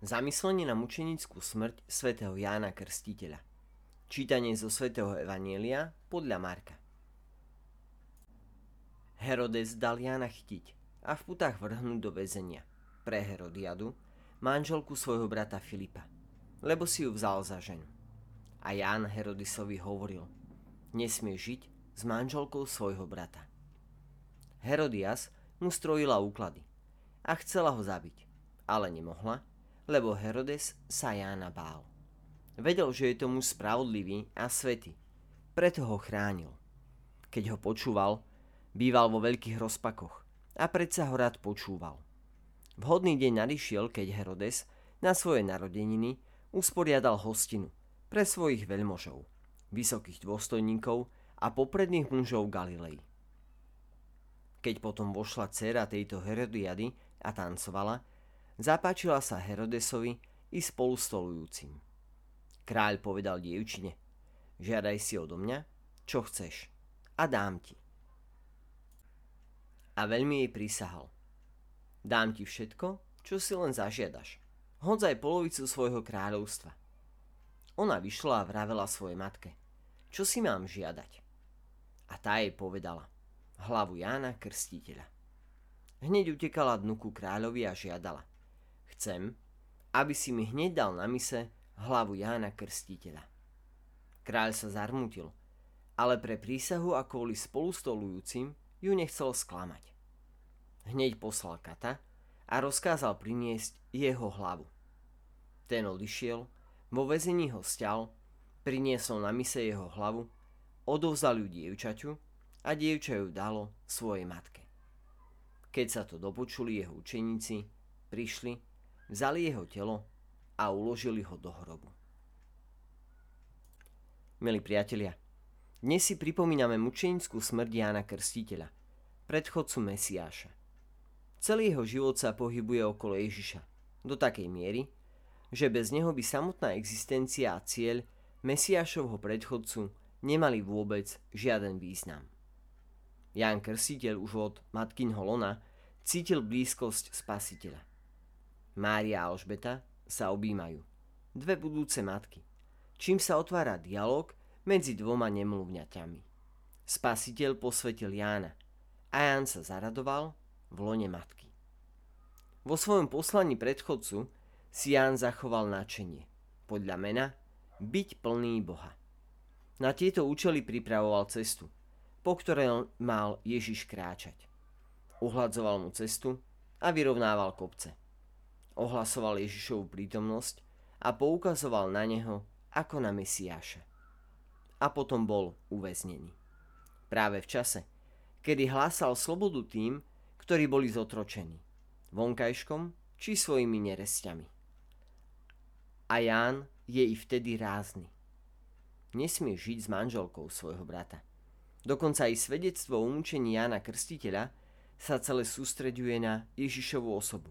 Zamyslenie na mučenickú smrť svätého Jána Krstiteľa. Čítanie zo svätého Evanielia podľa Marka. Herodes dal Jána chytiť a v putách vrhnúť do väzenia pre Herodiadu, manželku svojho brata Filipa, lebo si ju vzal za ženu. A Ján Herodisovi hovoril, nesmie žiť s manželkou svojho brata. Herodias mu strojila úklady a chcela ho zabiť, ale nemohla, lebo Herodes sa Jána bál. Vedel, že je to muž spravodlivý a svety, preto ho chránil. Keď ho počúval, býval vo veľkých rozpakoch a predsa ho rád počúval. Vhodný deň nadišiel, keď Herodes na svoje narodeniny usporiadal hostinu pre svojich veľmožov, vysokých dôstojníkov a popredných mužov Galilei. Keď potom vošla dcera tejto Herodiady a tancovala, Zapáčila sa Herodesovi i spolustolujúcim. Kráľ povedal dievčine, žiadaj si odo mňa, čo chceš, a dám ti. A veľmi jej prísahal. Dám ti všetko, čo si len zažiadaš. Hoď aj polovicu svojho kráľovstva. Ona vyšla a vravela svojej matke, čo si mám žiadať. A tá jej povedala, hlavu Jána Krstiteľa. Hneď utekala dnu ku kráľovi a žiadala. Chcem, aby si mi hneď dal na mise hlavu Jána Krstiteľa. Kráľ sa zarmutil, ale pre prísahu a kvôli spolustolujúcim ju nechcel sklamať. Hneď poslal kata a rozkázal priniesť jeho hlavu. Ten odišiel, vo väzení ho stial, priniesol na mise jeho hlavu, odovzal ju dievčaťu a dievča ju dalo svojej matke. Keď sa to dopočuli jeho učeníci, prišli Vzali jeho telo a uložili ho do hrobu. Milí priatelia, dnes si pripomíname mučenickú smrť Jána Krstiteľa, predchodcu Mesiáša. Celý jeho život sa pohybuje okolo Ježiša, do takej miery, že bez neho by samotná existencia a cieľ Mesiášovho predchodcu nemali vôbec žiaden význam. Ján Krstiteľ už od matkinho lona cítil blízkosť spasiteľa. Mária a Alžbeta sa objímajú. Dve budúce matky. Čím sa otvára dialog medzi dvoma nemluvňaťami. Spasiteľ posvetil Jána a Ján sa zaradoval v lone matky. Vo svojom poslaní predchodcu si Ján zachoval načenie. Podľa mena byť plný Boha. Na tieto účely pripravoval cestu, po ktorej mal Ježiš kráčať. Uhladzoval mu cestu a vyrovnával kopce ohlasoval Ježišovu prítomnosť a poukazoval na neho ako na Mesiáša. A potom bol uväznený. Práve v čase, kedy hlásal slobodu tým, ktorí boli zotročení, vonkajškom či svojimi neresťami. A Ján je i vtedy rázny. Nesmie žiť s manželkou svojho brata. Dokonca aj svedectvo o umúčení Jána Krstiteľa sa celé sústreďuje na Ježišovu osobu.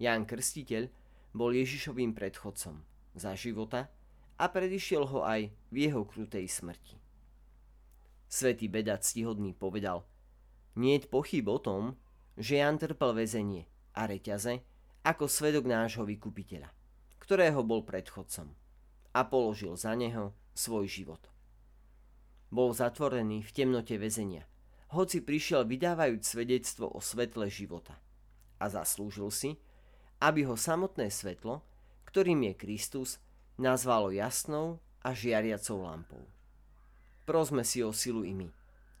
Ján Krstiteľ bol Ježišovým predchodcom za života a predišiel ho aj v jeho krutej smrti. Svetý Beda ctihodný povedal, nie je pochyb o tom, že Jan trpel väzenie a reťaze ako svedok nášho vykupiteľa, ktorého bol predchodcom a položil za neho svoj život. Bol zatvorený v temnote väzenia, hoci prišiel vydávajúc svedectvo o svetle života a zaslúžil si, aby ho samotné svetlo, ktorým je Kristus, nazvalo jasnou a žiariacou lampou. Prosme si o silu i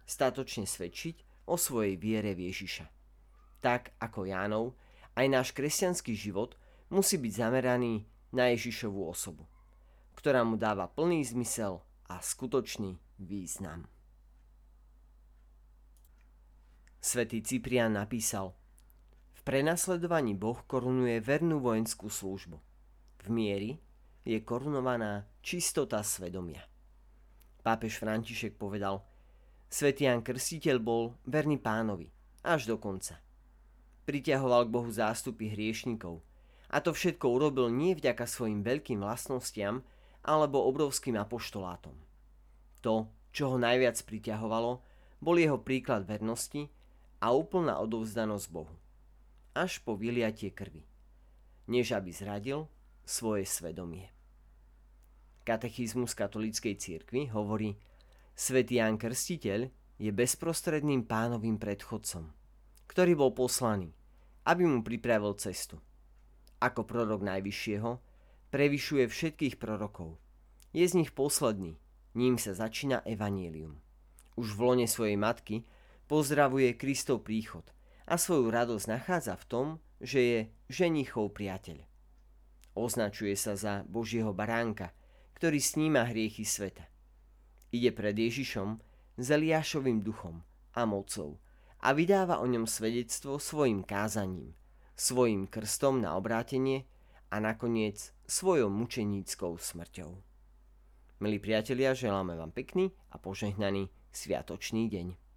statočne svedčiť o svojej viere v Ježiša. Tak ako Jánov, aj náš kresťanský život musí byť zameraný na Ježišovú osobu, ktorá mu dáva plný zmysel a skutočný význam. Svetý Cyprian napísal – v prenasledovaní Boh korunuje vernú vojenskú službu. V miery je korunovaná čistota svedomia. Pápež František povedal, Svetý Jan Krstiteľ bol verný pánovi, až do konca. Priťahoval k Bohu zástupy hriešnikov a to všetko urobil nie vďaka svojim veľkým vlastnostiam alebo obrovským apoštolátom. To, čo ho najviac priťahovalo, bol jeho príklad vernosti a úplná odovzdanosť Bohu až po vyliatie krvi. než aby zradil svoje svedomie. Katechizmus katolíckej cirkvi hovorí, Svetý Ján Krstiteľ je bezprostredným pánovým predchodcom, ktorý bol poslaný, aby mu pripravil cestu. Ako prorok Najvyššieho prevyšuje všetkých prorokov. Je z nich posledný, ním sa začína evanílium. Už v lone svojej matky pozdravuje Kristov príchod a svoju radosť nachádza v tom, že je ženichov priateľ. Označuje sa za Božieho baránka, ktorý sníma hriechy sveta. Ide pred Ježišom s Eliášovým duchom a mocou a vydáva o ňom svedectvo svojim kázaním, svojim krstom na obrátenie a nakoniec svojou mučeníckou smrťou. Milí priatelia, želáme vám pekný a požehnaný sviatočný deň.